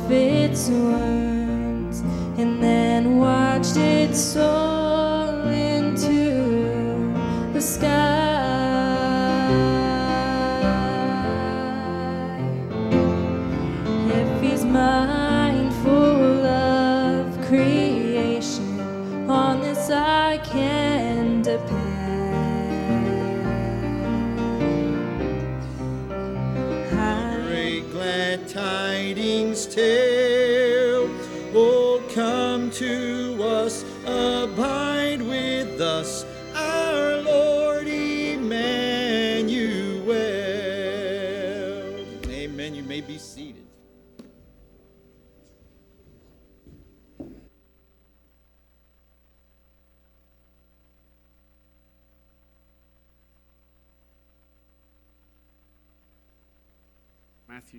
Off its wounds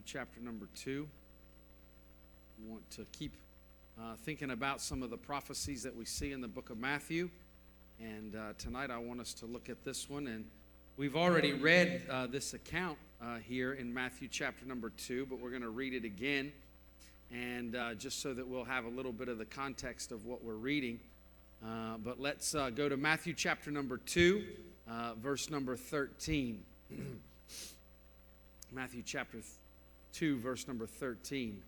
Matthew chapter number two. We want to keep uh, thinking about some of the prophecies that we see in the book of Matthew. And uh, tonight I want us to look at this one. And we've already read uh, this account uh, here in Matthew chapter number two, but we're going to read it again. And uh, just so that we'll have a little bit of the context of what we're reading. Uh, but let's go to Matthew chapter number two, uh, verse number 13. Matthew chapter 2, verse number 13.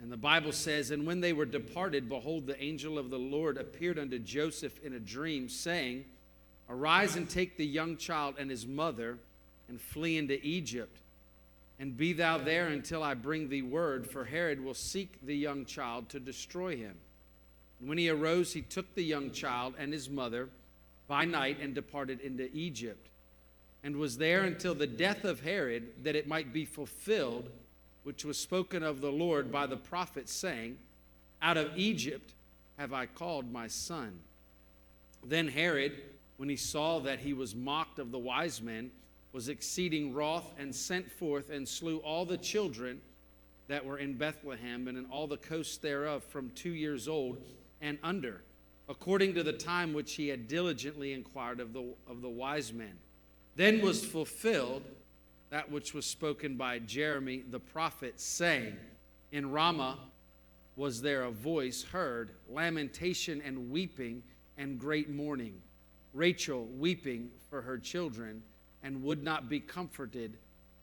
And the Bible says, And when they were departed, behold, the angel of the Lord appeared unto Joseph in a dream, saying, Arise and take the young child and his mother, and flee into Egypt. And be thou there until I bring thee word, for Herod will seek the young child to destroy him. And when he arose, he took the young child and his mother by night and departed into Egypt and was there until the death of Herod, that it might be fulfilled, which was spoken of the Lord by the prophet, saying, Out of Egypt have I called my son. Then Herod, when he saw that he was mocked of the wise men, was exceeding wroth, and sent forth and slew all the children that were in Bethlehem and in all the coasts thereof from two years old and under, according to the time which he had diligently inquired of the, of the wise men. Then was fulfilled that which was spoken by Jeremy the prophet, saying, In Ramah was there a voice heard, lamentation and weeping and great mourning. Rachel weeping for her children and would not be comforted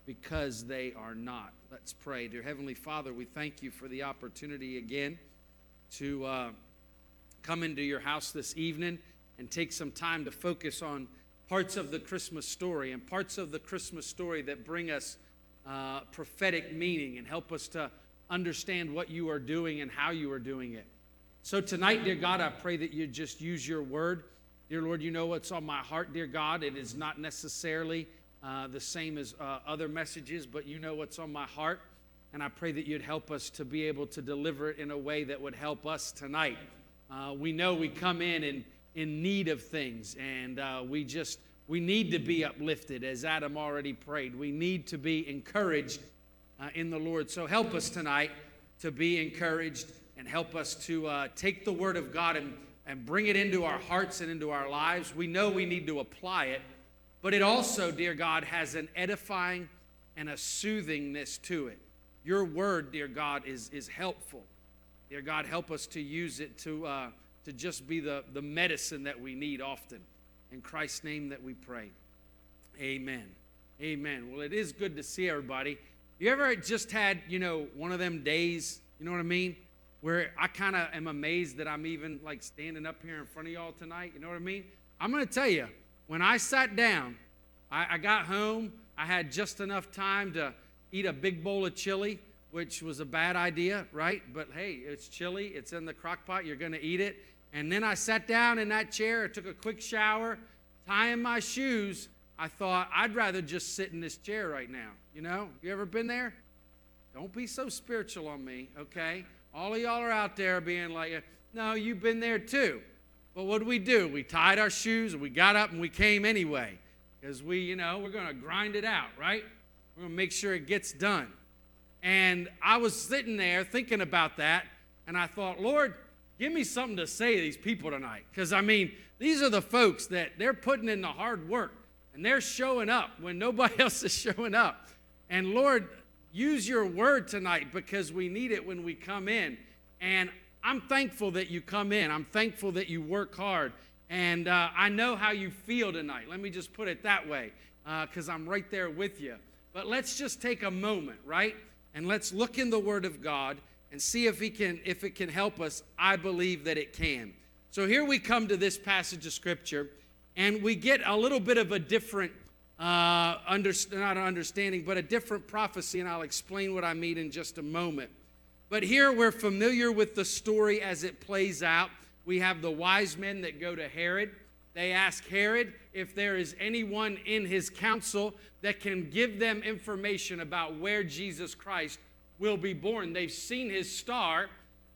because they are not. Let's pray. Dear Heavenly Father, we thank you for the opportunity again to uh, come into your house this evening and take some time to focus on parts of the Christmas story and parts of the Christmas story that bring us uh, prophetic meaning and help us to understand what you are doing and how you are doing it. So tonight, dear God, I pray that you just use your word. Dear Lord, you know what's on my heart, dear God. It is not necessarily uh, the same as uh, other messages, but you know what's on my heart. And I pray that you'd help us to be able to deliver it in a way that would help us tonight. Uh, we know we come in and in need of things and uh, we just we need to be uplifted as adam already prayed. We need to be encouraged uh, in the lord. So help us tonight to be encouraged and help us to uh, take the word of god and, and bring it into our hearts and into our lives. We know we need to apply it but it also dear god has an edifying and a soothingness to it. Your word dear god is, is helpful. Dear god help us to use it to uh, to just be the, the medicine that we need often. In Christ's name that we pray. Amen. Amen. Well, it is good to see everybody. You ever just had, you know, one of them days, you know what I mean? Where I kind of am amazed that I'm even like standing up here in front of y'all tonight. You know what I mean? I'm going to tell you, when I sat down, I, I got home, I had just enough time to eat a big bowl of chili, which was a bad idea, right? But hey, it's chili, it's in the crock pot, you're going to eat it. And then I sat down in that chair, I took a quick shower, tying my shoes. I thought, I'd rather just sit in this chair right now. You know, you ever been there? Don't be so spiritual on me, okay? All of y'all are out there being like, no, you've been there too. But what did we do? We tied our shoes and we got up and we came anyway. Because we, you know, we're going to grind it out, right? We're going to make sure it gets done. And I was sitting there thinking about that, and I thought, Lord, give me something to say to these people tonight. Because, I mean, these are the folks that they're putting in the hard work, and they're showing up when nobody else is showing up. And Lord, use your word tonight because we need it when we come in. And I'm thankful that you come in. I'm thankful that you work hard. And uh, I know how you feel tonight. Let me just put it that way because uh, I'm right there with you. But let's just take a moment, right? And let's look in the Word of God and see if, he can, if it can help us. I believe that it can. So here we come to this passage of Scripture, and we get a little bit of a different, uh, under, not an understanding, but a different prophecy, and I'll explain what I mean in just a moment. But here we're familiar with the story as it plays out. We have the wise men that go to Herod. They ask Herod if there is anyone in his council that can give them information about where Jesus Christ will be born. They've seen his star,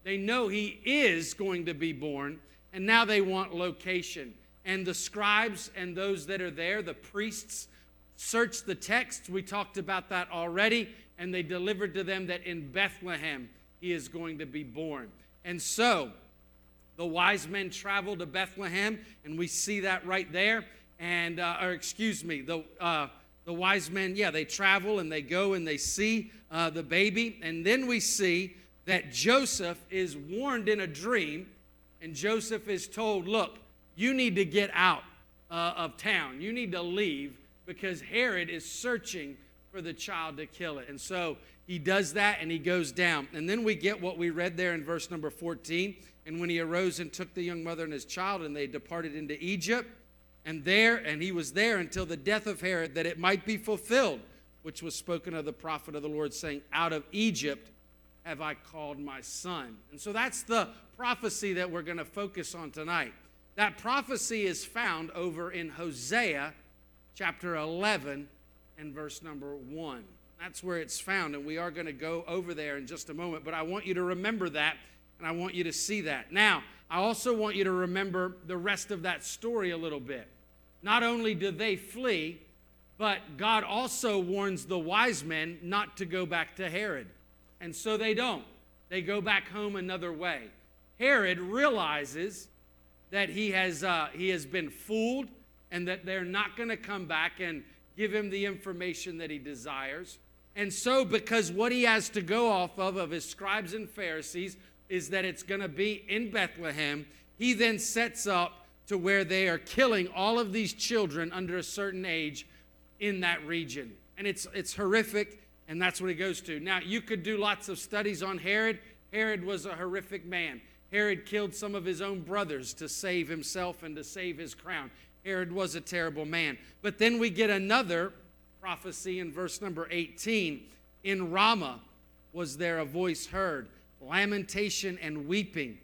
they know he is going to be born, and now they want location. And the scribes and those that are there, the priests, searched the text. We talked about that already, and they delivered to them that in Bethlehem he is going to be born. And so, the wise men travel to Bethlehem, and we see that right there. And, uh, or excuse me, the, uh, the wise men, yeah, they travel and they go and they see uh, the baby. And then we see that Joseph is warned in a dream, and Joseph is told, Look, you need to get out uh, of town. You need to leave because Herod is searching for the child to kill it. And so he does that and he goes down. And then we get what we read there in verse number 14. And when he arose and took the young mother and his child, and they departed into Egypt, and there, and he was there until the death of Herod, that it might be fulfilled, which was spoken of the prophet of the Lord, saying, Out of Egypt have I called my son. And so that's the prophecy that we're going to focus on tonight. That prophecy is found over in Hosea chapter 11 and verse number 1. That's where it's found, and we are going to go over there in just a moment. But I want you to remember that, and I want you to see that. Now, I also want you to remember the rest of that story a little bit. Not only do they flee, but God also warns the wise men not to go back to Herod. And so they don't. They go back home another way. Herod realizes that he has, uh, he has been fooled and that they're not going to come back and give him the information that he desires. And so, because what he has to go off of, of his scribes and Pharisees, is that it's going to be in Bethlehem, he then sets up to where they are killing all of these children under a certain age in that region. And it's, it's horrific, and that's what he goes to. Now, you could do lots of studies on Herod. Herod was a horrific man. Herod killed some of his own brothers to save himself and to save his crown. Herod was a terrible man. But then we get another prophecy in verse number 18. In Ramah was there a voice heard, lamentation and weeping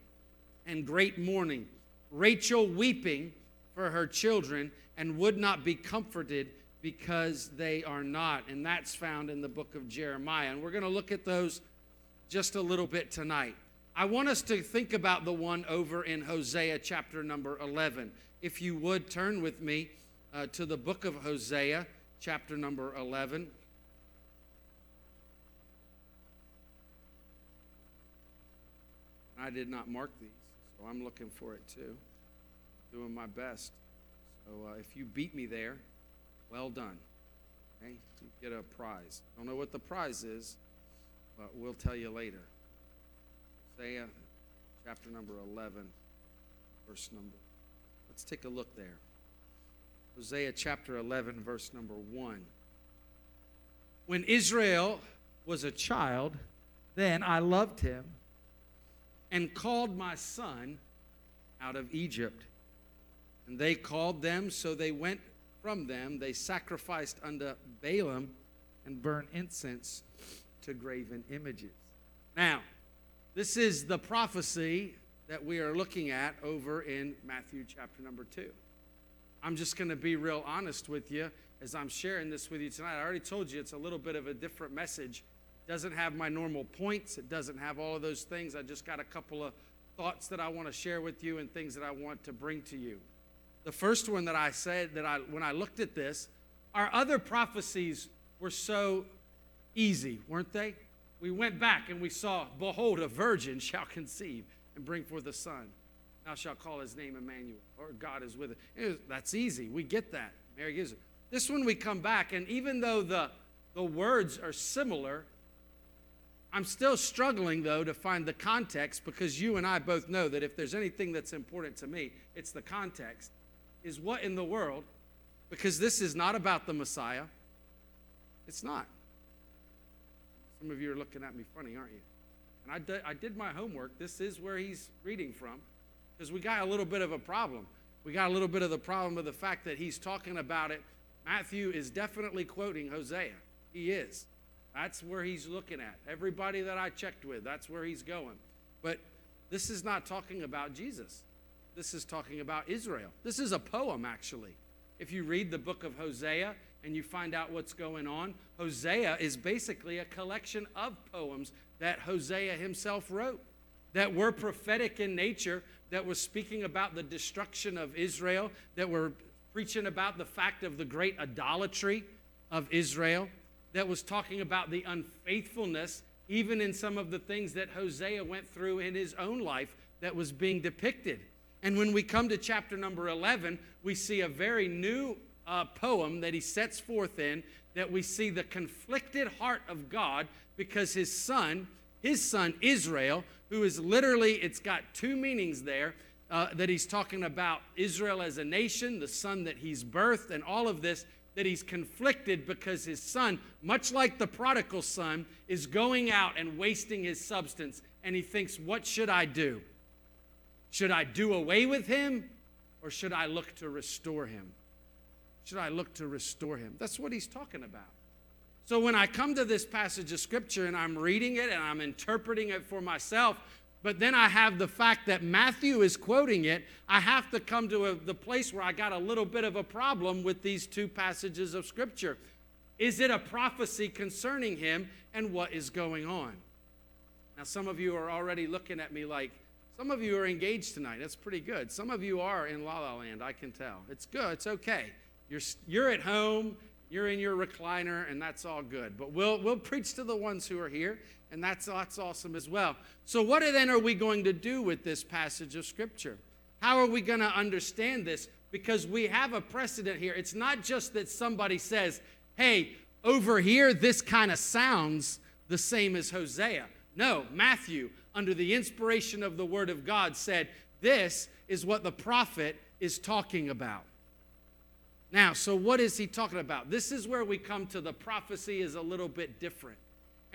and great mourning. Rachel weeping for her children and would not be comforted because they are not. And that's found in the book of Jeremiah. And we're going to look at those just a little bit tonight. I want us to think about the one over in Hosea chapter number 11. If you would turn with me uh, to the book of Hosea chapter number 11. I did not mark these, so I'm looking for it too. Doing my best. So uh, if you beat me there, well done. Okay? You get a prize. Don't know what the prize is, but we'll tell you later. Isaiah chapter number 11, verse number. Let's take a look there. Hosea chapter 11, verse number 1. When Israel was a child, then I loved him and called my son out of Egypt. And they called them, so they went from them. They sacrificed unto Baalim and burned incense to graven images. Now, this is the prophecy that we are looking at over in Matthew chapter number 2. I'm just going to be real honest with you as I'm sharing this with you tonight. I already told you it's a little bit of a different message. Doesn't have my normal points, it doesn't have all of those things. I just got a couple of thoughts that I want to share with you and things that I want to bring to you. The first one that I said that I when I looked at this, our other prophecies were so easy, weren't they? We went back and we saw, behold, a virgin shall conceive and bring forth a son. Thou shalt call his name Emmanuel, or God is with it. That's easy. We get that. Mary gives it. This one we come back, and even though the, the words are similar, I'm still struggling, though, to find the context because you and I both know that if there's anything that's important to me, it's the context. Is what in the world, because this is not about the Messiah. It's not. Some of you are looking at me funny, aren't you? And I did, I did my homework. This is where he's reading from because we got a little bit of a problem. We got a little bit of the problem of the fact that he's talking about it. Matthew is definitely quoting Hosea. He is. That's where he's looking at. Everybody that I checked with, that's where he's going. But this is not talking about Jesus. This is talking about Israel. This is a poem, actually. If you read the book of Hosea and you find out what's going on, Hosea is basically a collection of poems that Hosea himself wrote that were prophetic in nature, that was speaking about the destruction of Israel, that were preaching about the fact of the great idolatry of Israel that was talking about the unfaithfulness, even in some of the things that Hosea went through in his own life that was being depicted. And when we come to chapter number 11, we see a very new uh, poem that he sets forth in that we see the conflicted heart of God because his son, his son Israel, who is literally, it's got two meanings there. Uh, that he's talking about Israel as a nation, the son that he's birthed, and all of this that he's conflicted because his son, much like the prodigal son, is going out and wasting his substance. And he thinks, What should I do? Should I do away with him or should I look to restore him? Should I look to restore him? That's what he's talking about. So when I come to this passage of scripture and I'm reading it and I'm interpreting it for myself, but then I have the fact that Matthew is quoting it. I have to come to a, the place where I got a little bit of a problem with these two passages of Scripture. Is it a prophecy concerning him and what is going on? Now, some of you are already looking at me like, some of you are engaged tonight. That's pretty good. Some of you are in La La Land, I can tell. It's good, it's okay. You're, you're at home, you're in your recliner, and that's all good. But we'll, we'll preach to the ones who are here, and that's, that's awesome as well. So, what then are we going to do with this passage of Scripture? How are we going to understand this? Because we have a precedent here. It's not just that somebody says, hey, over here, this kind of sounds the same as Hosea. No, Matthew, under the inspiration of the Word of God, said, this is what the prophet is talking about. Now, so what is he talking about? This is where we come to the prophecy is a little bit different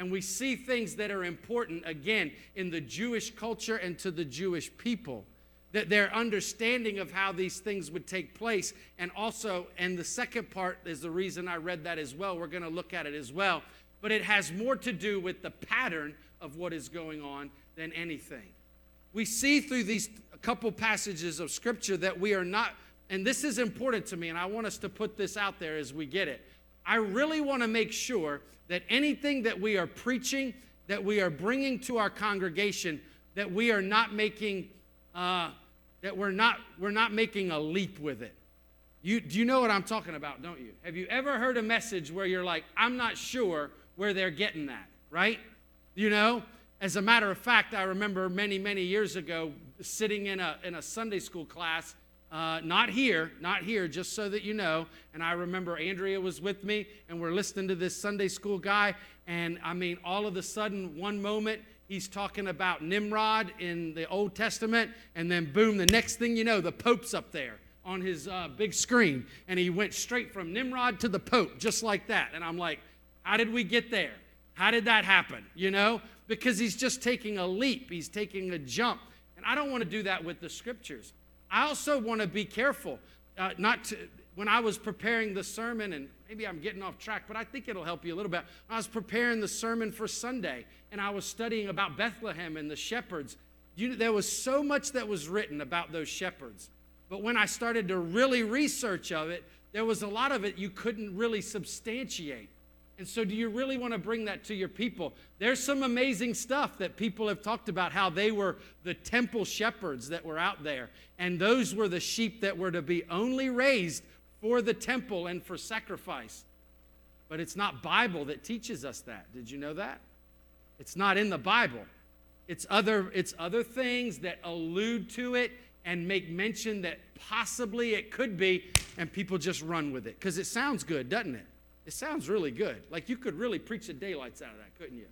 and we see things that are important again in the Jewish culture and to the Jewish people. That their understanding of how these things would take place, and also, and the second part is the reason I read that as well. We're going to look at it as well, but it has more to do with the pattern of what is going on than anything. We see through these couple passages of scripture that we are not, and this is important to me, and I want us to put this out there as we get it. I really want to make sure that anything that we are preaching, that we are bringing to our congregation, that we are not making, uh, that we're not, we're not making a leap with it. You, do you know what I'm talking about, don't you? Have you ever heard a message where you're like, I'm not sure where they're getting that, right? You know? As a matter of fact, I remember many, many years ago sitting in a, in a Sunday school class uh, not here, not here, just so that you know. And I remember Andrea was with me, and we're listening to this Sunday school guy. And I mean, all of a sudden, one moment, he's talking about Nimrod in the Old Testament. And then, boom, the next thing you know, the Pope's up there on his uh, big screen. And he went straight from Nimrod to the Pope, just like that. And I'm like, how did we get there? How did that happen? You know? Because he's just taking a leap, he's taking a jump. And I don't want to do that with the scriptures. I also want to be careful, uh, not to, when I was preparing the sermon, and maybe I'm getting off track, but I think it'll help you a little bit. I was preparing the sermon for Sunday, and I was studying about Bethlehem and the shepherds. You, there was so much that was written about those shepherds. But when I started to really research of it, there was a lot of it you couldn't really substantiate. And so, do you really want to bring that to your people? There's some amazing stuff that people have talked about how they were the temple shepherds that were out there. And those were the sheep that were to be only raised for the temple and for sacrifice. But it's not Bible that teaches us that. Did you know that? It's not in the Bible. It's other, it's other things that allude to it and make mention that possibly it could be, and people just run with it because it sounds good, doesn't it? It sounds really good. Like you could really preach the daylights out of that, couldn't you?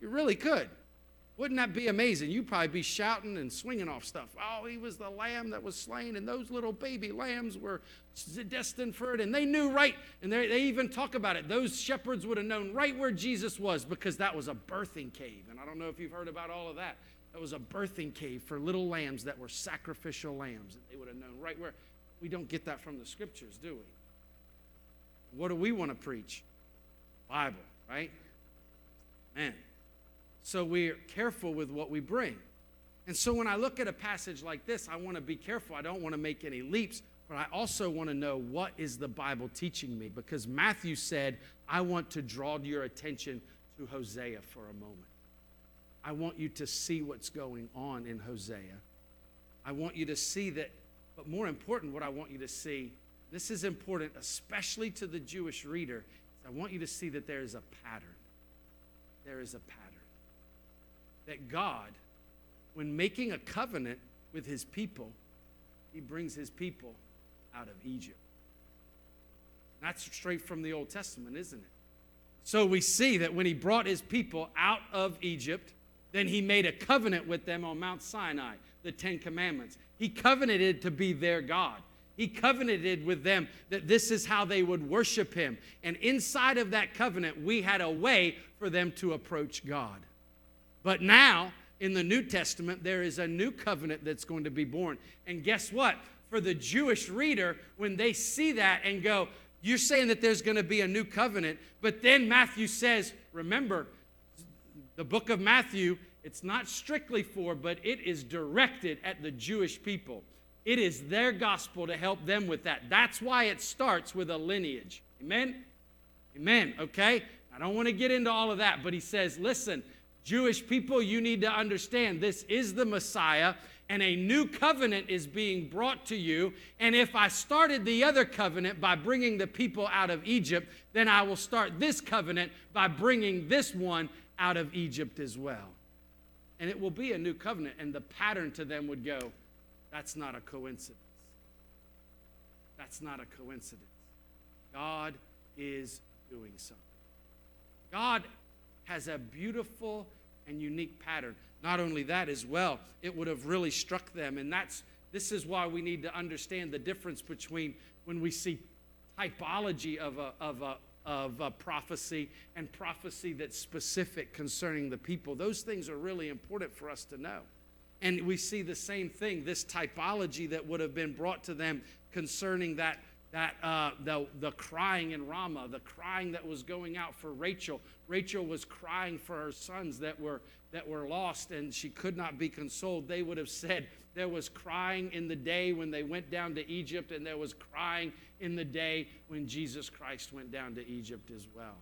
You really could. Wouldn't that be amazing? You'd probably be shouting and swinging off stuff. Oh, he was the lamb that was slain, and those little baby lambs were destined for it. And they knew right, and they, they even talk about it. Those shepherds would have known right where Jesus was because that was a birthing cave. And I don't know if you've heard about all of that. That was a birthing cave for little lambs that were sacrificial lambs. And they would have known right where. We don't get that from the scriptures, do we? What do we want to preach? Bible, right? Man. So we're careful with what we bring. And so when I look at a passage like this, I want to be careful. I don't want to make any leaps, but I also want to know what is the Bible teaching me? Because Matthew said, I want to draw your attention to Hosea for a moment. I want you to see what's going on in Hosea. I want you to see that, but more important, what I want you to see, this is important, especially to the Jewish reader, I want you to see that there is a pattern. There is a pattern that God, when making a covenant with his people, he brings his people out of Egypt. That's straight from the Old Testament, isn't it? So we see that when he brought his people out of Egypt, then he made a covenant with them on Mount Sinai, the Ten Commandments. He covenanted to be their God. He covenanted with them that this is how they would worship him. And inside of that covenant, we had a way for them to approach God. But now, in the New Testament, there is a new covenant that's going to be born. And guess what? For the Jewish reader, when they see that and go, You're saying that there's going to be a new covenant, but then Matthew says, Remember, the book of Matthew, it's not strictly for, but it is directed at the Jewish people. It is their gospel to help them with that. That's why it starts with a lineage. Amen? Amen. Okay? I don't want to get into all of that, but he says, listen, Jewish people, you need to understand this is the Messiah, and a new covenant is being brought to you. And if I started the other covenant by bringing the people out of Egypt, then I will start this covenant by bringing this one out of Egypt as well. And it will be a new covenant, and the pattern to them would go, that's not a coincidence. That's not a coincidence. God is doing something. God has a beautiful and unique pattern. Not only that as well, it would have really struck them. And that's this is why we need to understand the difference between when we see typology of a, of a, of a prophecy and prophecy that's specific concerning the people. Those things are really important for us to know. And we see the same thing, this typology that would have been brought to them concerning that that uh, the, the crying in Ramah, the crying that was going out for Rachel. Rachel was crying for her sons that were, that were lost and she could not be consoled. They would have said there was crying in the day when they went down to Egypt, and there was crying in the day when Jesus Christ went down to Egypt as well.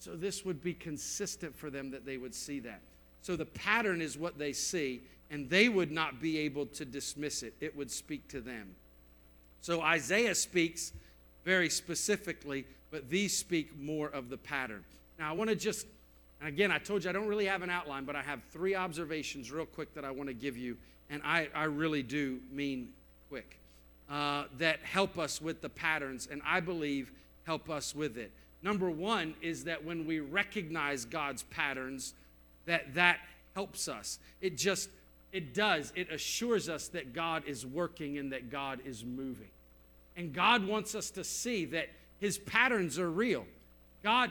So this would be consistent for them that they would see that. So the pattern is what they see, and they would not be able to dismiss it. It would speak to them. So Isaiah speaks very specifically, but these speak more of the pattern. Now, I want to just, and again, I told you I don't really have an outline, but I have three observations real quick that I want to give you, and I, I really do mean quick, uh, that help us with the patterns, and I believe help us with it. Number one is that when we recognize God's patterns, that that helps us. It just it does. It assures us that God is working and that God is moving. And God wants us to see that his patterns are real. God,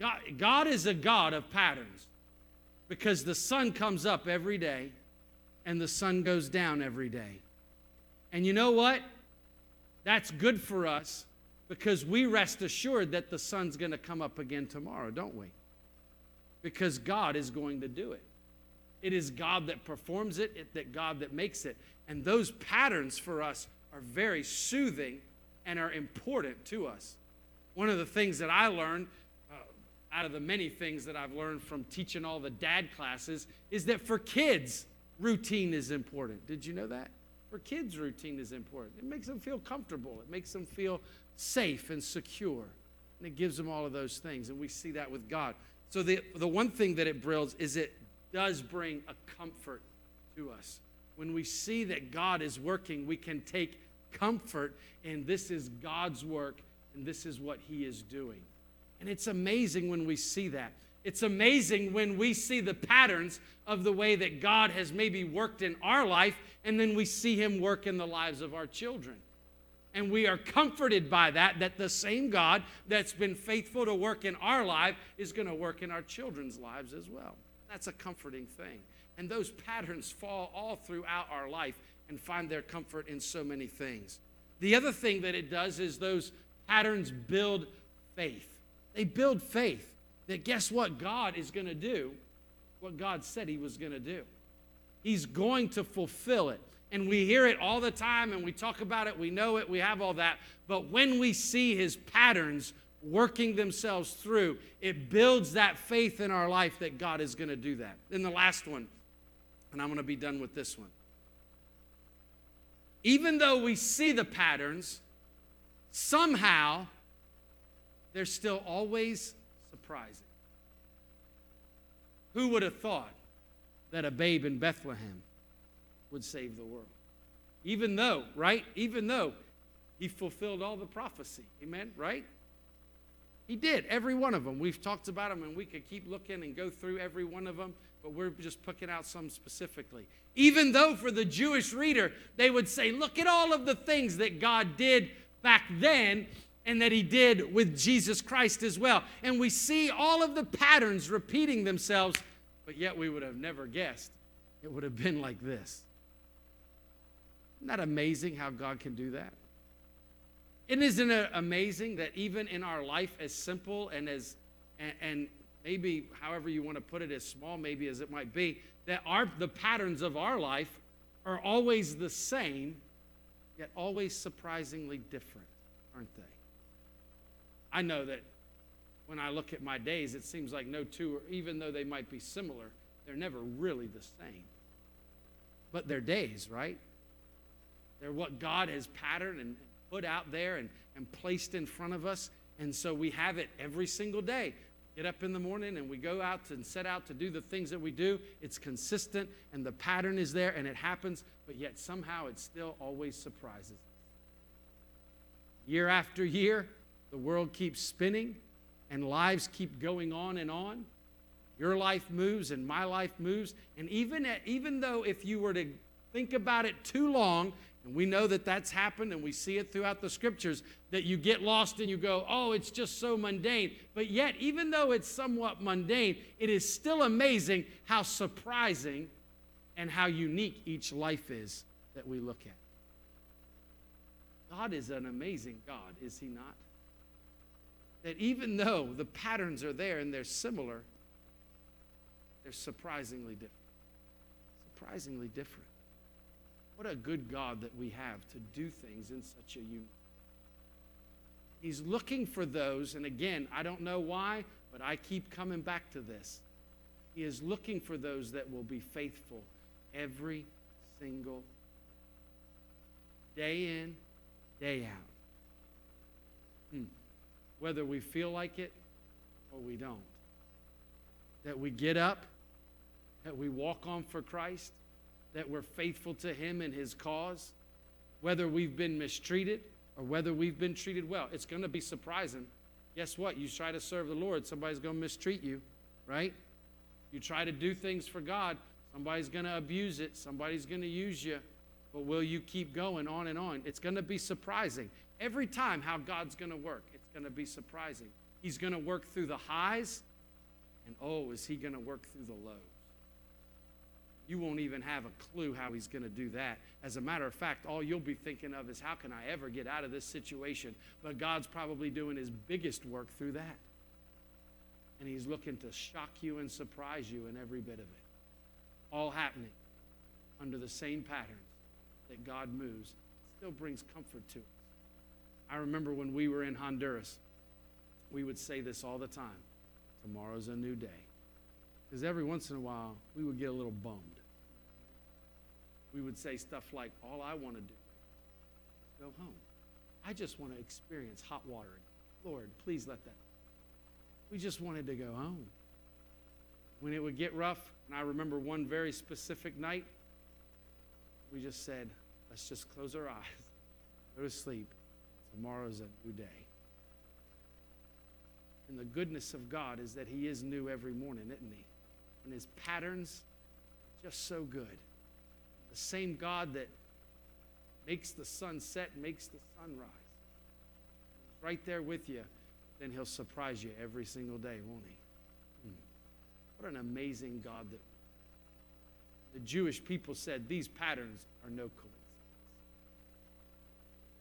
God, God is a God of patterns because the sun comes up every day and the sun goes down every day. And you know what? That's good for us because we rest assured that the sun's going to come up again tomorrow, don't we? Because God is going to do it. It is God that performs it, it that God that makes it. And those patterns for us are very soothing and are important to us. One of the things that I learned uh, out of the many things that I've learned from teaching all the dad classes is that for kids, routine is important. Did you know that? For kids, routine is important. It makes them feel comfortable, it makes them feel safe and secure. And it gives them all of those things. And we see that with God. So, the, the one thing that it builds is it does bring a comfort to us. When we see that God is working, we can take comfort in this is God's work and this is what He is doing. And it's amazing when we see that. It's amazing when we see the patterns of the way that God has maybe worked in our life, and then we see Him work in the lives of our children. And we are comforted by that, that the same God that's been faithful to work in our life is going to work in our children's lives as well. That's a comforting thing. And those patterns fall all throughout our life and find their comfort in so many things. The other thing that it does is those patterns build faith. They build faith that guess what? God is going to do what God said He was going to do. He's going to fulfill it. And we hear it all the time and we talk about it, we know it, we have all that. But when we see His patterns working themselves through, it builds that faith in our life that God is going to do that. And the last one, and I'm going to be done with this one. Even though we see the patterns, somehow they're still always surprising. Who would have thought that a babe in Bethlehem would save the world? Even though, right? Even though he fulfilled all the prophecy. Amen? Right? He did, every one of them. We've talked about them and we could keep looking and go through every one of them, but we're just picking out some specifically. Even though for the Jewish reader, they would say, look at all of the things that God did back then and that he did with Jesus Christ as well. And we see all of the patterns repeating themselves, but yet we would have never guessed it would have been like this. Isn't that amazing how God can do that? And isn't it amazing that even in our life, as simple and as and, and maybe however you want to put it, as small maybe as it might be, that our the patterns of our life are always the same, yet always surprisingly different, aren't they? I know that when I look at my days, it seems like no two, even though they might be similar, they're never really the same. But they're days, right? They're what God has patterned and put out there and, and placed in front of us. And so we have it every single day. Get up in the morning and we go out and set out to do the things that we do. It's consistent and the pattern is there and it happens, but yet somehow it still always surprises. Us. Year after year, the world keeps spinning and lives keep going on and on. Your life moves and my life moves. And even, at, even though if you were to think about it too long, and we know that that's happened and we see it throughout the scriptures, that you get lost and you go, oh, it's just so mundane. But yet, even though it's somewhat mundane, it is still amazing how surprising and how unique each life is that we look at. God is an amazing God, is He not? that even though the patterns are there and they're similar, they're surprisingly different. Surprisingly different. What a good God that we have to do things in such a unique He's looking for those, and again, I don't know why, but I keep coming back to this. He is looking for those that will be faithful every single day in, day out. Hmm whether we feel like it or we don't. That we get up, that we walk on for Christ, that we're faithful to Him and His cause, whether we've been mistreated or whether we've been treated well. It's going to be surprising. Guess what? You try to serve the Lord, somebody's going to mistreat you, right? You try to do things for God, somebody's going to abuse it, somebody's going to use you. But will you keep going on and on? It's going to be surprising every time how God's going to work it's going to be surprising. He's going to work through the highs, and oh, is he going to work through the lows? You won't even have a clue how he's going to do that. As a matter of fact, all you'll be thinking of is, how can I ever get out of this situation? But God's probably doing his biggest work through that. And he's looking to shock you and surprise you in every bit of it. All happening under the same patterns that God moves. Still brings comfort to us. I remember when we were in Honduras, we would say this all the time tomorrow's a new day. Because every once in a while, we would get a little bummed. We would say stuff like, All I want to do is go home. I just want to experience hot water. Lord, please let that. We just wanted to go home. When it would get rough, and I remember one very specific night, we just said, Let's just close our eyes, go to sleep, Tomorrow's a new day. And the goodness of God is that He is new every morning, isn't He? And His patterns just so good. The same God that makes the sun set, makes the sun rise. Right there with you, then He'll surprise you every single day, won't He? Hmm. What an amazing God that the Jewish people said these patterns are no coincidence.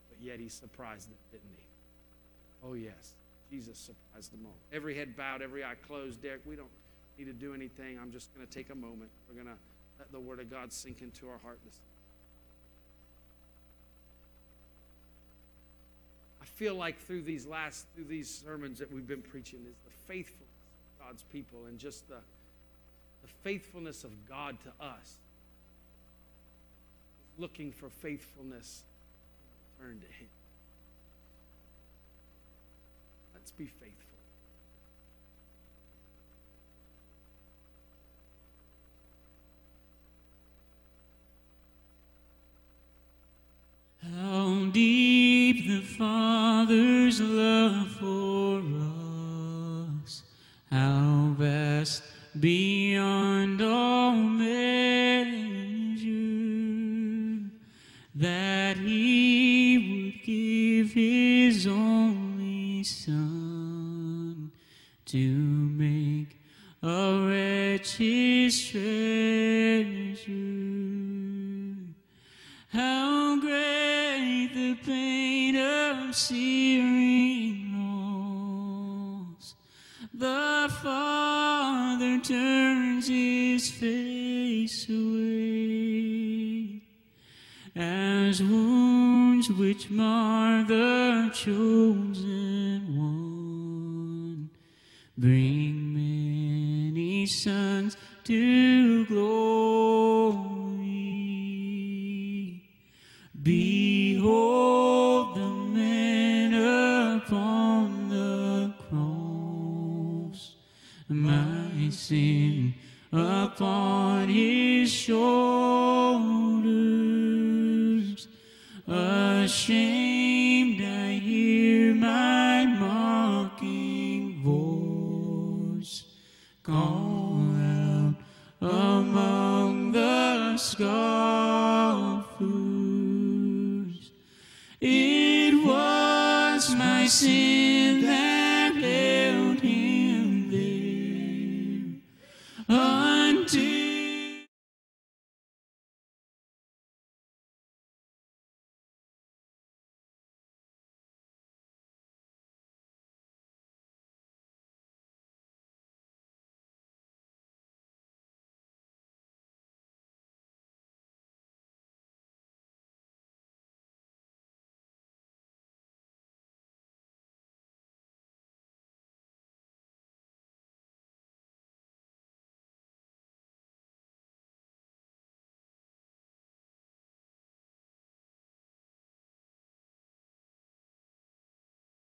But yet He surprised them, didn't He? Oh, yes. Jesus surprised them all. Every head bowed, every eye closed. Derek, we don't need to do anything. I'm just going to take a moment. We're going to let the Word of God sink into our heart this I feel like through these last through these sermons that we've been preaching is the faithfulness of God's people and just the, the faithfulness of God to us. Looking for faithfulness in return to Him. Let's be faithful. How deep the Father's love for us, how vast beyond all measure, that He would give His only Son to make a wretch His treasure. How loss! The Father turns his face away as wounds which mar the chosen the